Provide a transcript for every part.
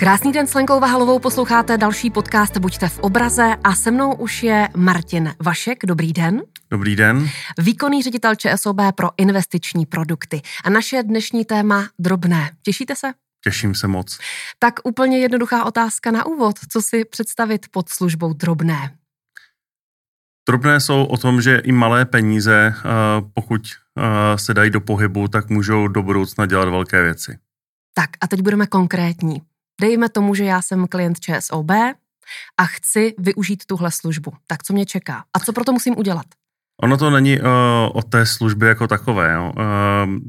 Krásný den s Lenkou Vahalovou, posloucháte další podcast Buďte v obraze a se mnou už je Martin Vašek. Dobrý den. Dobrý den. Výkonný ředitel ČSOB pro investiční produkty. A naše dnešní téma drobné. Těšíte se? Těším se moc. Tak úplně jednoduchá otázka na úvod. Co si představit pod službou drobné? Drobné jsou o tom, že i malé peníze, eh, pokud eh, se dají do pohybu, tak můžou do budoucna dělat velké věci. Tak a teď budeme konkrétní. Dejme tomu, že já jsem klient ČSOB a chci využít tuhle službu. Tak co mě čeká? A co proto musím udělat? Ono to není uh, o té službě jako takové. Jo. Uh,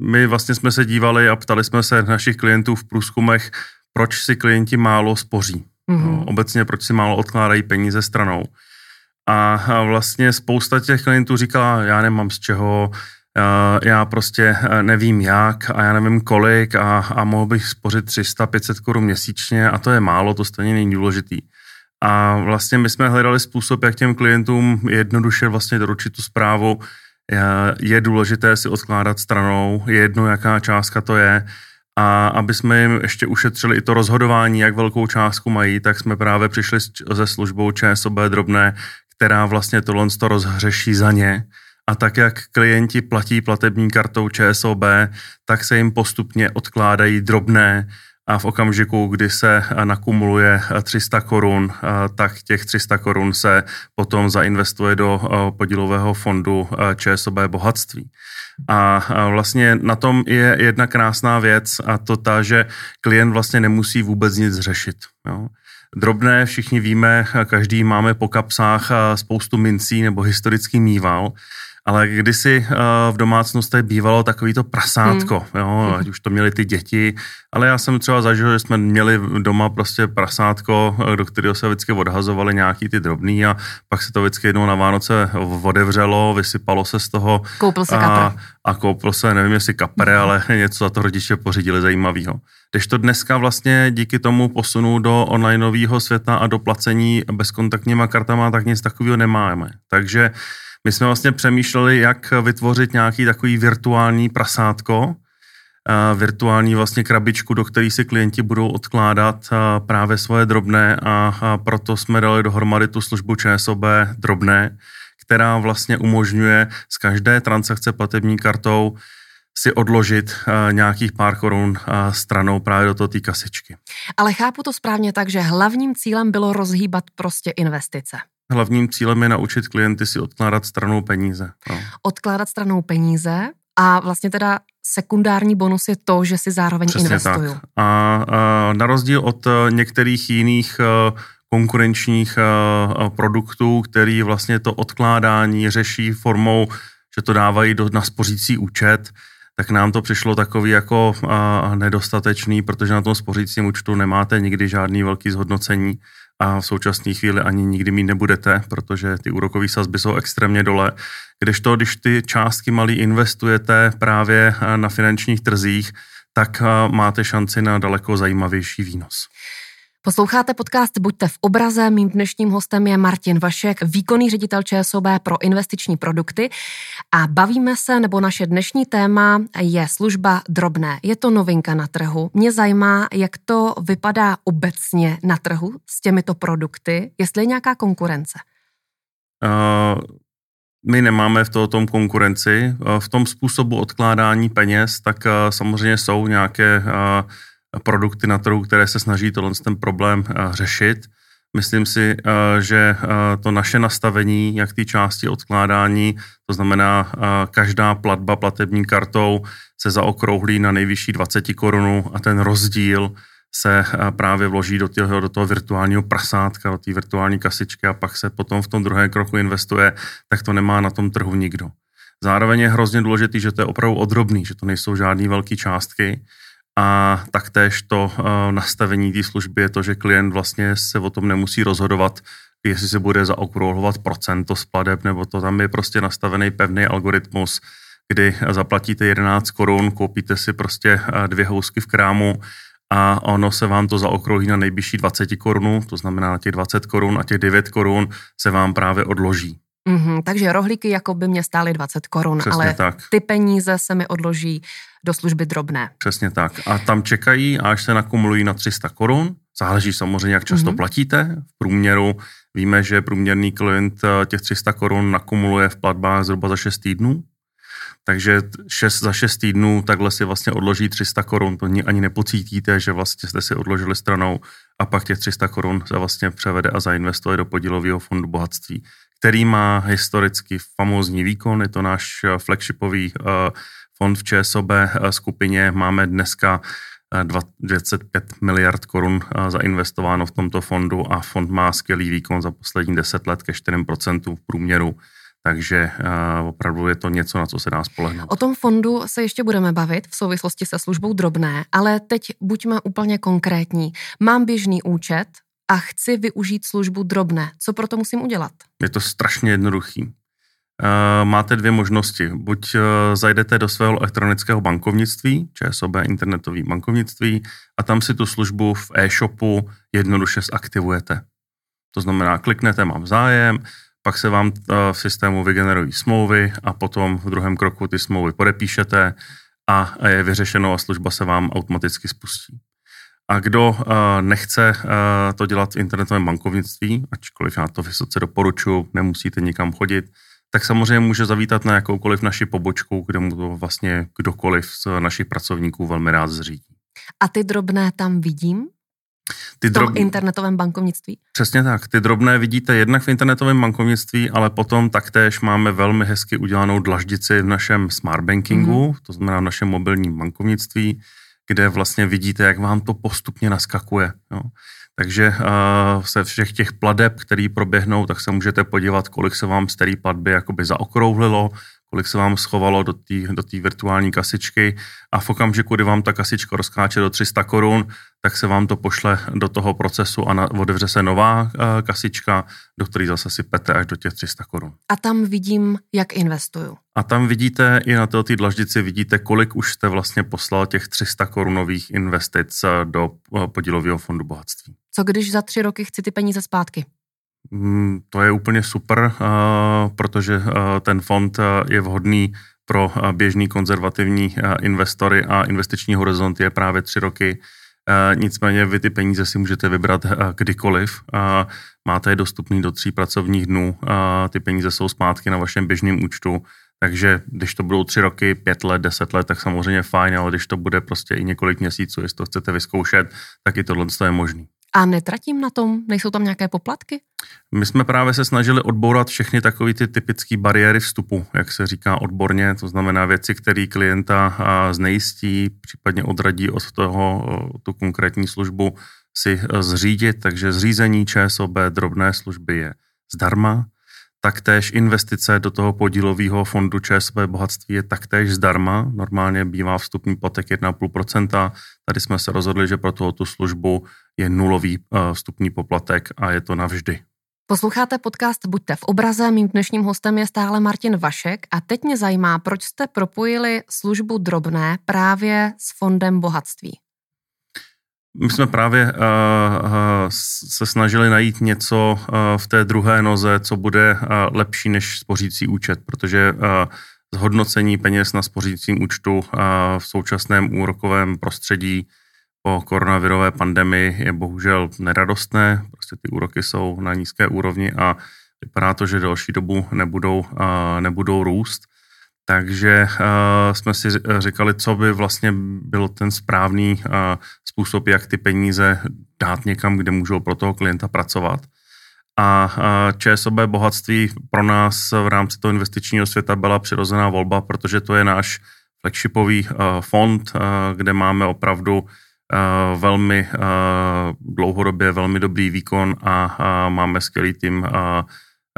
my vlastně jsme se dívali a ptali jsme se našich klientů v průzkumech, proč si klienti málo spoří. Mm-hmm. No, obecně, proč si málo odkládají peníze stranou. A, a vlastně spousta těch klientů říkala, já nemám z čeho, já prostě eh, nevím jak a já nevím kolik a, a mohl bych spořit 300-500 korun měsíčně a to je málo, to stejně není důležitý. A vlastně my jsme hledali způsob, jak těm klientům jednoduše vlastně doručit tu zprávu. Je důležité si odkládat stranou, je jedno, jaká částka to je. A aby jsme jim ještě ušetřili i to rozhodování, jak velkou částku mají, tak jsme právě přišli se službou ČSOB drobné, která vlastně tohle to rozhřeší za ně a tak, jak klienti platí platební kartou ČSOB, tak se jim postupně odkládají drobné a v okamžiku, kdy se nakumuluje 300 korun, tak těch 300 korun se potom zainvestuje do podílového fondu ČSOB bohatství. A vlastně na tom je jedna krásná věc a to ta, že klient vlastně nemusí vůbec nic řešit. Jo. Drobné všichni víme, každý máme po kapsách spoustu mincí nebo historický mýval, ale kdysi uh, v domácnosti bývalo takový to prasátko, hmm. jo, ať už to měli ty děti, ale já jsem třeba zažil, že jsme měli doma prostě prasátko, eh, do kterého se vždycky odhazovali nějaký ty drobný a pak se to vždycky jednou na Vánoce odevřelo, vysypalo se z toho. Koupil se a, a koupil se, nevím jestli kapre, hmm. ale něco za to rodiče pořídili zajímavého. Když to dneska vlastně díky tomu posunu do onlineového světa a do placení bezkontaktníma kartama, tak nic takového nemáme. Takže my jsme vlastně přemýšleli, jak vytvořit nějaký takový virtuální prasátko, virtuální vlastně krabičku, do které si klienti budou odkládat právě svoje drobné a proto jsme dali dohromady tu službu ČSOB drobné, která vlastně umožňuje z každé transakce platební kartou si odložit nějakých pár korun stranou právě do toho té kasičky. Ale chápu to správně tak, že hlavním cílem bylo rozhýbat prostě investice. Hlavním cílem je naučit klienty si odkládat stranou peníze. No. Odkládat stranou peníze a vlastně teda sekundární bonus je to, že si zároveň Přesně investuju. Tak. A, a na rozdíl od e, některých jiných e, konkurenčních e, produktů, který vlastně to odkládání řeší formou, že to dávají do, na spořící účet, tak nám to přišlo takový jako a, nedostatečný, protože na tom spořícím účtu nemáte nikdy žádný velký zhodnocení a v současné chvíli ani nikdy mít nebudete, protože ty úrokové sazby jsou extrémně dole. Kdežto, když ty částky malý investujete právě na finančních trzích, tak máte šanci na daleko zajímavější výnos. Posloucháte podcast Buďte v obraze. Mým dnešním hostem je Martin Vašek, výkonný ředitel ČSOB pro investiční produkty. A bavíme se, nebo naše dnešní téma je služba drobné. Je to novinka na trhu. Mě zajímá, jak to vypadá obecně na trhu s těmito produkty, jestli je nějaká konkurence. Uh, my nemáme v tom konkurenci. V tom způsobu odkládání peněz, tak uh, samozřejmě jsou nějaké produkty na trhu, které se snaží tohle ten problém eh, řešit. Myslím si, eh, že eh, to naše nastavení, jak ty části odkládání, to znamená každá platba platební kartou se zaokrouhlí na nejvyšší 20 korunů a ten rozdíl se právě vloží do toho, do toho virtuálního prasátka, do té virtuální kasičky a pak se potom v tom druhém kroku investuje, tak to nemá na tom trhu nikdo. Zároveň je hrozně důležitý, že to je opravdu odrobný, že to nejsou žádné velké částky a taktéž to uh, nastavení té služby je to, že klient vlastně se o tom nemusí rozhodovat, jestli se bude zaokrouhlovat procento z pladeb, nebo to tam je prostě nastavený pevný algoritmus, kdy zaplatíte 11 korun, koupíte si prostě uh, dvě housky v krámu a ono se vám to zaokrouhlí na nejbližší 20 korun, to znamená na těch 20 korun a těch 9 korun se vám právě odloží. Mm-hmm, takže rohlíky jako by mě stály 20 korun, ale tak. ty peníze se mi odloží do služby drobné. Přesně tak. A tam čekají, až se nakumulují na 300 korun. Záleží samozřejmě, jak často mm-hmm. platíte. V průměru víme, že průměrný klient eh, těch 300 korun nakumuluje v platbách zhruba za 6 týdnů. Takže šest, za 6 týdnů takhle si vlastně odloží 300 korun. To ani nepocítíte, že vlastně jste si odložili stranou a pak těch 300 korun se vlastně převede a zainvestuje do podílového fondu bohatství, který má historicky famózní výkon. Je to náš eh, flagshipový uh, fond v ČSOB skupině. Máme dneska 205 miliard korun zainvestováno v tomto fondu a fond má skvělý výkon za poslední 10 let ke 4% v průměru. Takže uh, opravdu je to něco, na co se dá spolehnout. O tom fondu se ještě budeme bavit v souvislosti se službou drobné, ale teď buďme úplně konkrétní. Mám běžný účet a chci využít službu drobné. Co pro to musím udělat? Je to strašně jednoduchý. Uh, máte dvě možnosti. Buď uh, zajdete do svého elektronického bankovnictví, ČSOB internetový bankovnictví, a tam si tu službu v e-shopu jednoduše zaktivujete. To znamená, kliknete, mám zájem, pak se vám uh, v systému vygenerují smlouvy a potom v druhém kroku ty smlouvy podepíšete a je vyřešeno a služba se vám automaticky spustí. A kdo nechce to dělat v internetovém bankovnictví, ačkoliv já to vysoce doporučuji, nemusíte nikam chodit, tak samozřejmě může zavítat na jakoukoliv naši pobočku, kde mu to vlastně kdokoliv z našich pracovníků velmi rád zřídí. A ty drobné tam vidím? Ty v tom drob... internetovém bankovnictví? Přesně tak. Ty drobné vidíte jednak v internetovém bankovnictví, ale potom taktéž máme velmi hezky udělanou dlaždici v našem smart bankingu, mm. to znamená v našem mobilním bankovnictví, kde vlastně vidíte, jak vám to postupně naskakuje. Jo. Takže se všech těch pladeb, které proběhnou, tak se můžete podívat, kolik se vám z té platby jakoby zaokrouhlilo, kolik se vám schovalo do té do virtuální kasičky a v okamžiku, kdy vám ta kasička rozkáče do 300 korun, tak se vám to pošle do toho procesu a na, otevře se nová uh, kasička, do které zase si pete až do těch 300 korun. A tam vidím, jak investuju. A tam vidíte, i na té dlaždici vidíte, kolik už jste vlastně poslal těch 300 korunových investic eh, do uh, podílového fondu bohatství. Co když za tři roky chci ty peníze zpátky? Mm, to je úplně super, protože ten fond je vhodný pro běžný konzervativní investory a investiční horizont je právě tři roky. Nicméně vy ty peníze si můžete vybrat kdykoliv. Máte je dostupný do tří pracovních dnů. Ty peníze jsou zpátky na vašem běžném účtu. Takže když to budou tři roky, pět let, deset let, tak samozřejmě fajn, ale když to bude prostě i několik měsíců, jestli to chcete vyzkoušet, tak i tohle je možný. A netratím na tom? Nejsou tam nějaké poplatky? My jsme právě se snažili odbourat všechny takové ty typické bariéry vstupu, jak se říká odborně, to znamená věci, které klienta znejistí, případně odradí od toho tu konkrétní službu si e, zřídit, takže zřízení ČSOB drobné služby je zdarma, taktéž investice do toho podílového fondu ČSB bohatství je taktéž zdarma. Normálně bývá vstupní potek 1,5%. Tady jsme se rozhodli, že pro tu službu je nulový eh, vstupní poplatek a je to navždy. Posloucháte podcast Buďte v obraze, mým dnešním hostem je stále Martin Vašek a teď mě zajímá, proč jste propojili službu drobné právě s fondem bohatství. My jsme právě uh, se snažili najít něco uh, v té druhé noze, co bude uh, lepší než spořící účet, protože uh, zhodnocení peněz na spořícím účtu uh, v současném úrokovém prostředí po koronavirové pandemii je bohužel neradostné. Prostě ty úroky jsou na nízké úrovni a vypadá to, že další dobu nebudou, nebudou růst. Takže jsme si říkali, co by vlastně byl ten správný způsob, jak ty peníze dát někam, kde můžou pro toho klienta pracovat. A ČSOB bohatství pro nás v rámci toho investičního světa byla přirozená volba, protože to je náš flagshipový fond, kde máme opravdu velmi uh, dlouhodobě velmi dobrý výkon a máme skvělý tým uh,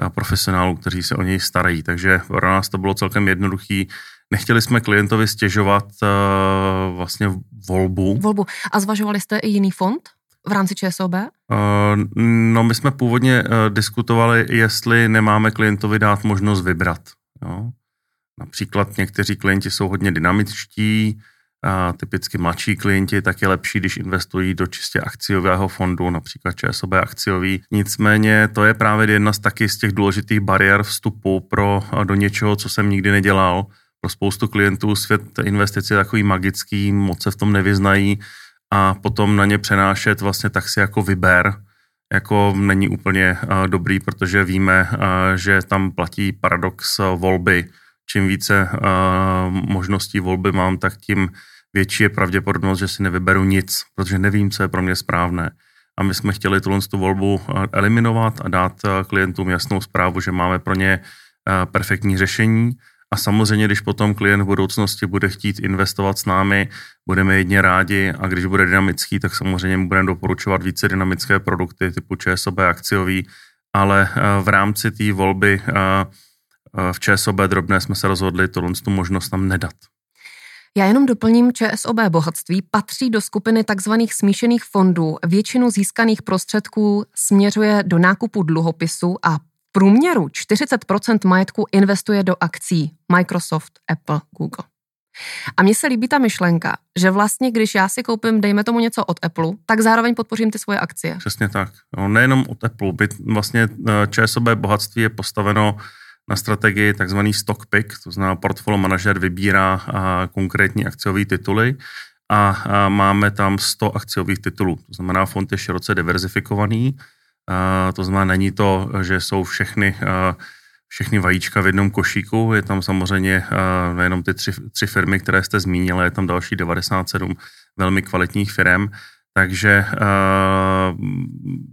profesionálů, kteří se o něj starají. Takže pro nás to bylo celkem jednoduchý. Nechtěli jsme klientovi stěžovat vlastně volbu. Volbu. A zvažovali jste i jiný fond v rámci ČSOB? No my jsme původně diskutovali, jestli nemáme klientovi dát možnost vybrat. Jo? Například někteří klienti jsou hodně dynamičtí, a typicky mladší klienti, tak je lepší, když investují do čistě akciového fondu, například ČSOB akciový. Nicméně to je právě jedna z taky z těch důležitých bariér vstupu pro, do něčeho, co jsem nikdy nedělal, pro spoustu klientů svět investic je takový magický, moc se v tom nevyznají a potom na ně přenášet vlastně tak si jako vyber, jako není úplně dobrý, protože víme, že tam platí paradox volby. Čím více možností volby mám, tak tím větší je pravděpodobnost, že si nevyberu nic, protože nevím, co je pro mě správné. A my jsme chtěli tuhle tu volbu eliminovat a dát klientům jasnou zprávu, že máme pro ně perfektní řešení a samozřejmě, když potom klient v budoucnosti bude chtít investovat s námi, budeme jedně rádi a když bude dynamický, tak samozřejmě mu budeme doporučovat více dynamické produkty typu ČSOB akciový, ale eh, v rámci té volby eh, eh, v ČSOB drobné jsme se rozhodli tohle tu možnost tam nedat. Já jenom doplním, ČSOB bohatství patří do skupiny takzvaných smíšených fondů. Většinu získaných prostředků směřuje do nákupu dluhopisů a průměru 40% majetku investuje do akcí Microsoft, Apple, Google. A mně se líbí ta myšlenka, že vlastně, když já si koupím, dejme tomu něco od Apple, tak zároveň podpořím ty svoje akcie. Přesně tak. No, nejenom od Apple. By vlastně eh, ČSOB bohatství je postaveno na strategii tzv. stock pick, to znamená portfolio manažer vybírá konkrétní akciové tituly a, a máme tam 100 akciových titulů. To znamená, fond je široce diverzifikovaný to znamená, není to, že jsou všechny, všechny vajíčka v jednom košíku, je tam samozřejmě nejenom ty tři, tři firmy, které jste zmínili, je tam další 97 velmi kvalitních firm, takže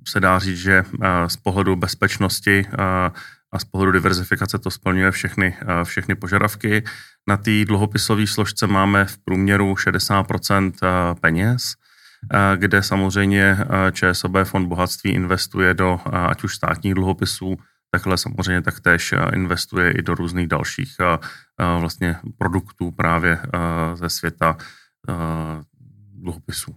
se dá říct, že z pohledu bezpečnosti a z pohledu diverzifikace to splňuje všechny, všechny požadavky. Na té dluhopisové složce máme v průměru 60% peněz, kde samozřejmě ČSOB Fond bohatství investuje do ať už státních dluhopisů, takhle samozřejmě taktéž investuje i do různých dalších vlastně produktů právě ze světa dluhopisů.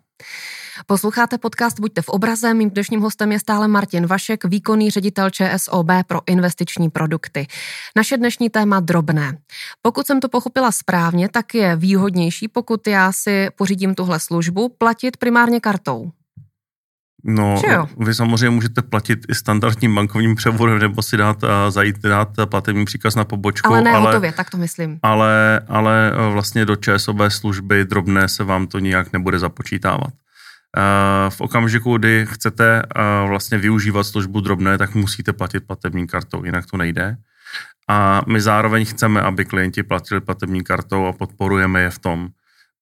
Posloucháte podcast Buďte v obraze. Mým dnešním hostem je stále Martin Vašek, výkonný ředitel ČSOB pro investiční produkty. Naše dnešní téma drobné. Pokud jsem to pochopila správně, tak je výhodnější, pokud já si pořídím tuhle službu, platit primárně kartou. No, vy samozřejmě můžete platit i standardním bankovním převodem nebo si dát, zajít dát platební příkaz na pobočku. Ale ne ale, hotově, tak to myslím. Ale, ale vlastně do ČSOB služby drobné se vám to nijak nebude započítávat. V okamžiku, kdy chcete vlastně využívat službu drobné, tak musíte platit platební kartou, jinak to nejde. A my zároveň chceme, aby klienti platili platební kartou a podporujeme je v tom,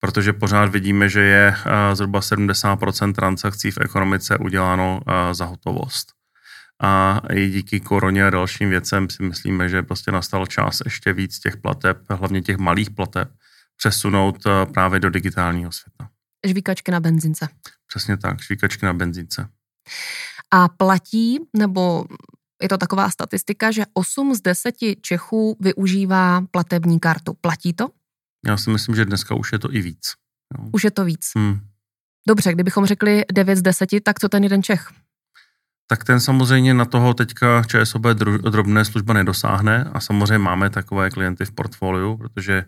protože pořád vidíme, že je zhruba 70% transakcí v ekonomice uděláno za hotovost. A i díky koroně a dalším věcem si myslíme, že prostě nastal čas ještě víc těch plateb, hlavně těch malých plateb, přesunout právě do digitálního světa. Žvíkačky na benzince. Přesně tak, švíkačky na benzínce. A platí, nebo je to taková statistika, že 8 z 10 Čechů využívá platební kartu. Platí to? Já si myslím, že dneska už je to i víc. Jo. Už je to víc. Hmm. Dobře, kdybychom řekli 9 z 10, tak co ten jeden Čech? Tak ten samozřejmě na toho teďka ČSOB drobné služba nedosáhne a samozřejmě máme takové klienty v portfoliu, protože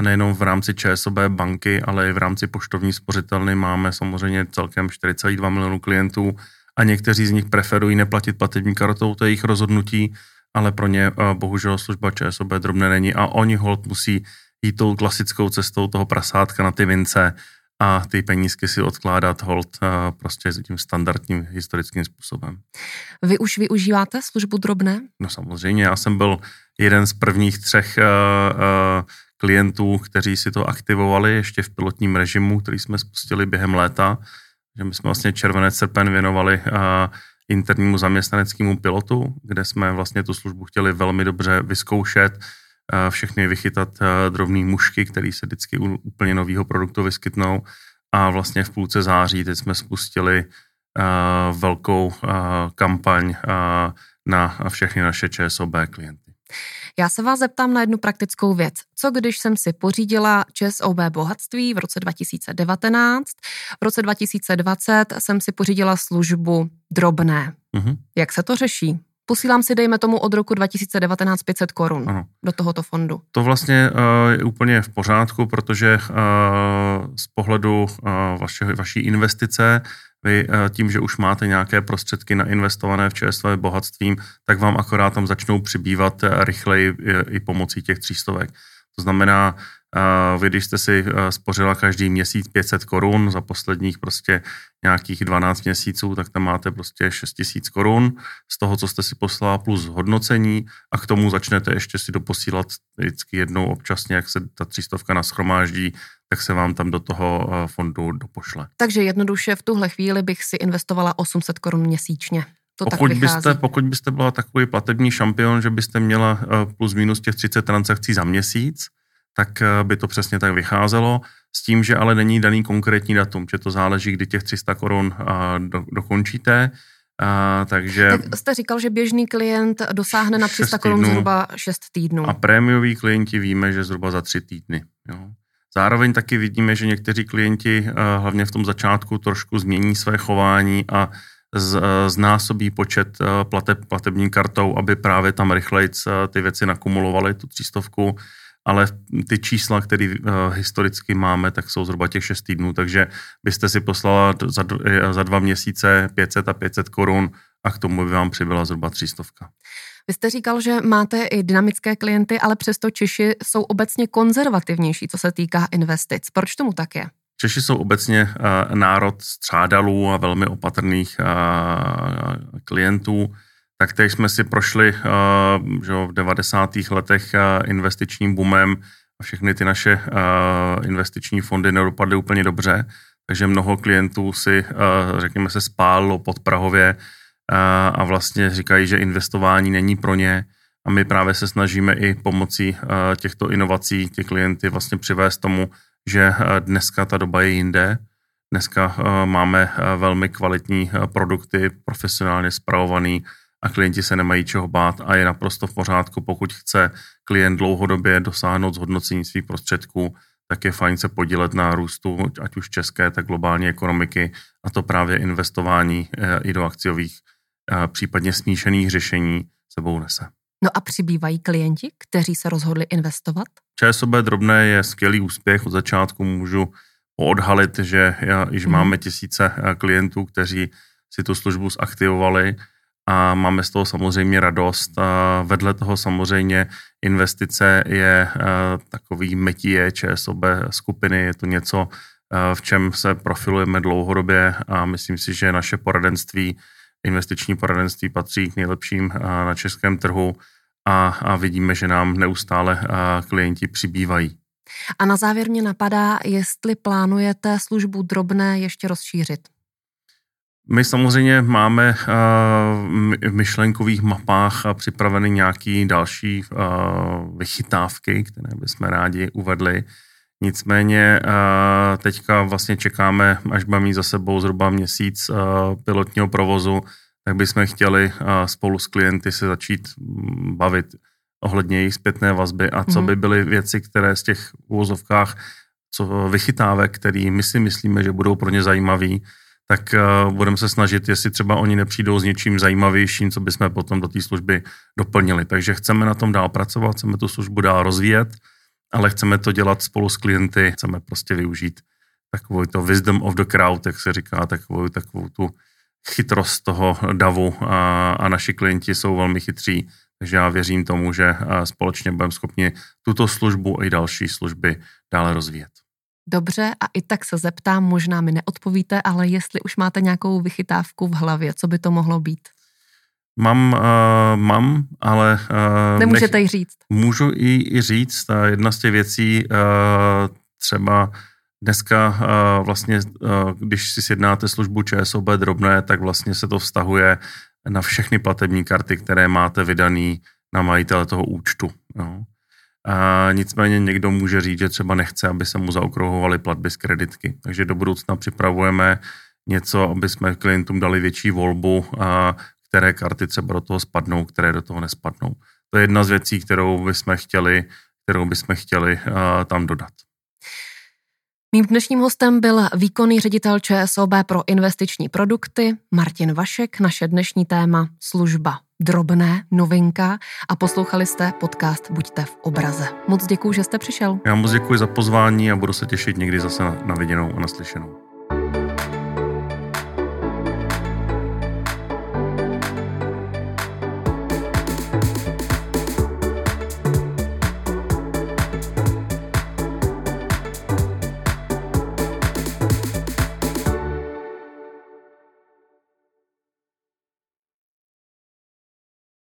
nejenom v rámci ČSOB banky, ale i v rámci poštovní spořitelny máme samozřejmě celkem 4,2 milionů klientů a někteří z nich preferují neplatit platební kartou, to je jejich rozhodnutí, ale pro ně eh, bohužel služba ČSOB drobné není a oni hold musí jít tou klasickou cestou toho prasátka na ty vince a ty penízky si odkládat hold eh, prostě tím standardním historickým způsobem. Vy už využíváte službu drobné? No samozřejmě, já jsem byl jeden z prvních třech uh, uh, klientů, kteří si to aktivovali ještě v pilotním režimu, který jsme spustili během léta, že my jsme vlastně červené srpen věnovali internímu zaměstnaneckému pilotu, kde jsme vlastně tu službu chtěli velmi dobře vyzkoušet, všechny vychytat drobný mušky, který se vždycky u úplně nového produktu vyskytnou a vlastně v půlce září teď jsme spustili velkou kampaň na všechny naše ČSOB klienty. Já se vás zeptám na jednu praktickou věc. Co když jsem si pořídila ČSOB bohatství v roce 2019, v roce 2020 jsem si pořídila službu drobné. Mm-hmm. Jak se to řeší? Posílám si, dejme tomu, od roku 2019 500 korun do tohoto fondu. To vlastně uh, je úplně v pořádku, protože uh, z pohledu uh, vaše, vaší investice vy tím, že už máte nějaké prostředky nainvestované v ČSV bohatstvím, tak vám akorát tam začnou přibývat rychleji i pomocí těch třístovek. To znamená, vy, když jste si spořila každý měsíc 500 korun za posledních prostě nějakých 12 měsíců, tak tam máte prostě 6 tisíc korun z toho, co jste si poslala plus hodnocení a k tomu začnete ještě si doposílat vždycky jednou občasně, jak se ta třístovka naschromáždí, tak se vám tam do toho fondu dopošle. Takže jednoduše v tuhle chvíli bych si investovala 800 korun měsíčně. To pokud, tak byste, pokud byste byla takový platební šampion, že byste měla plus minus těch 30 transakcí za měsíc, tak eh, by to přesně tak vycházelo, s tím, že ale není daný konkrétní datum, že to záleží, kdy těch 300 korun eh, do, dokončíte. A, takže tak jste říkal, že běžný klient dosáhne na 300 korun zhruba 6 týdnů. A prémioví klienti víme, že zhruba za 3 týdny. Jo. Zároveň taky vidíme, že někteří klienti eh, hlavně v tom začátku trošku změní své chování a z, znásobí počet plateb, platební kartou, aby právě tam rychleji ty věci nakumulovali, tu třístovku ale ty čísla, které uh, historicky máme, tak jsou zhruba těch 6 týdnů, takže byste si poslala za, eh, za dva měsíce 500 a 500 korun a k tomu by vám přibyla zhruba 300. Vy jste říkal, že máte i dynamické klienty, ale přesto Češi jsou obecně konzervativnější, co se týká investic. Proč tomu tak je? Češi jsou obecně uh, národ střádalů a velmi opatrných uh, klientů tak teď jsme si prošli uh, že v 90. letech uh, investičním boomem a všechny ty naše uh, investiční fondy nedopadly úplně dobře, takže mnoho klientů si, řekněme se, spálilo pod Prahově a vlastně říkají, že investování není pro ně a my právě se snažíme i pomocí těchto inovací těch klienty vlastně přivést tomu, že dneska ta doba je jinde, Dneska máme velmi kvalitní produkty, profesionálně zpravovaný, a klienti se nemají čeho bát a je naprosto v pořádku, pokud chce klient dlouhodobě dosáhnout zhodnocení svých prostředků, tak je fajn se podílet na růstu, ať už české, tak globální ekonomiky a to právě investování eh, i do akciových, eh, případně smíšených řešení sebou nese. No a přibývají klienti, kteří se rozhodli investovat? ČSOB drobné je skvělý úspěch. Od začátku můžu odhalit, že již hmm. máme tisíce eh, klientů, kteří si tu službu zaktivovali a máme z toho samozřejmě radost. A vedle toho samozřejmě investice je eh, takový metie ČSOB skupiny, je to něco, eh, v čem se profilujeme dlouhodobě a myslím si, že naše poradenství, investiční poradenství patří k nejlepším eh, na českém trhu a, a vidíme, že nám neustále klienti přibývají. A na závěr mě napadá, jestli plánujete službu drobné ještě rozšířit. My samozřejmě máme v myšlenkových mapách připraveny nějaké další vychytávky, které bychom rádi uvedli. Nicméně teďka vlastně čekáme, až budeme mít za sebou zhruba měsíc pilotního provozu, tak bychom chtěli spolu s klienty se začít bavit ohledně jejich zpětné vazby a co mhm. by byly věci, které z těch úvozovkách co vychytávek, který my si myslíme, že budou pro ně zajímavý, tak uh, budeme se snažit, jestli třeba oni nepřijdou s něčím zajímavějším, co bychom potom do té služby doplnili. Takže chceme na tom dál pracovat, chceme tu službu dál rozvíjet, ale chceme to dělat spolu s klienty, chceme prostě využít takovou to wisdom of the crowd, jak se říká, takovou, takovou tu chytrost toho davu a, a naši klienti jsou velmi chytří, takže já věřím tomu, že společně budeme schopni tuto službu i další služby dále rozvíjet. Dobře, a i tak se zeptám, možná mi neodpovíte, ale jestli už máte nějakou vychytávku v hlavě, co by to mohlo být? Mám, uh, mám, ale... Uh, Nemůžete nech, ji říct. Můžu i, i říct. Uh, jedna z těch věcí, uh, třeba dneska uh, vlastně, uh, když si sjednáte službu ČSOB drobné, tak vlastně se to vztahuje na všechny platební karty, které máte vydaný na majitele toho účtu. Jo. A nicméně někdo může říct, že třeba nechce, aby se mu zaokrouhovaly platby z kreditky. Takže do budoucna připravujeme něco, aby jsme klientům dali větší volbu, a které karty třeba do toho spadnou, které do toho nespadnou. To je jedna z věcí, kterou bychom chtěli, kterou bychom chtěli tam dodat. Mým dnešním hostem byl výkonný ředitel ČSOB pro investiční produkty Martin Vašek. Naše dnešní téma služba drobné, novinka a poslouchali jste podcast Buďte v obraze. Moc děkuji, že jste přišel. Já moc děkuji za pozvání a budu se těšit někdy zase na, viděnou a naslyšenou.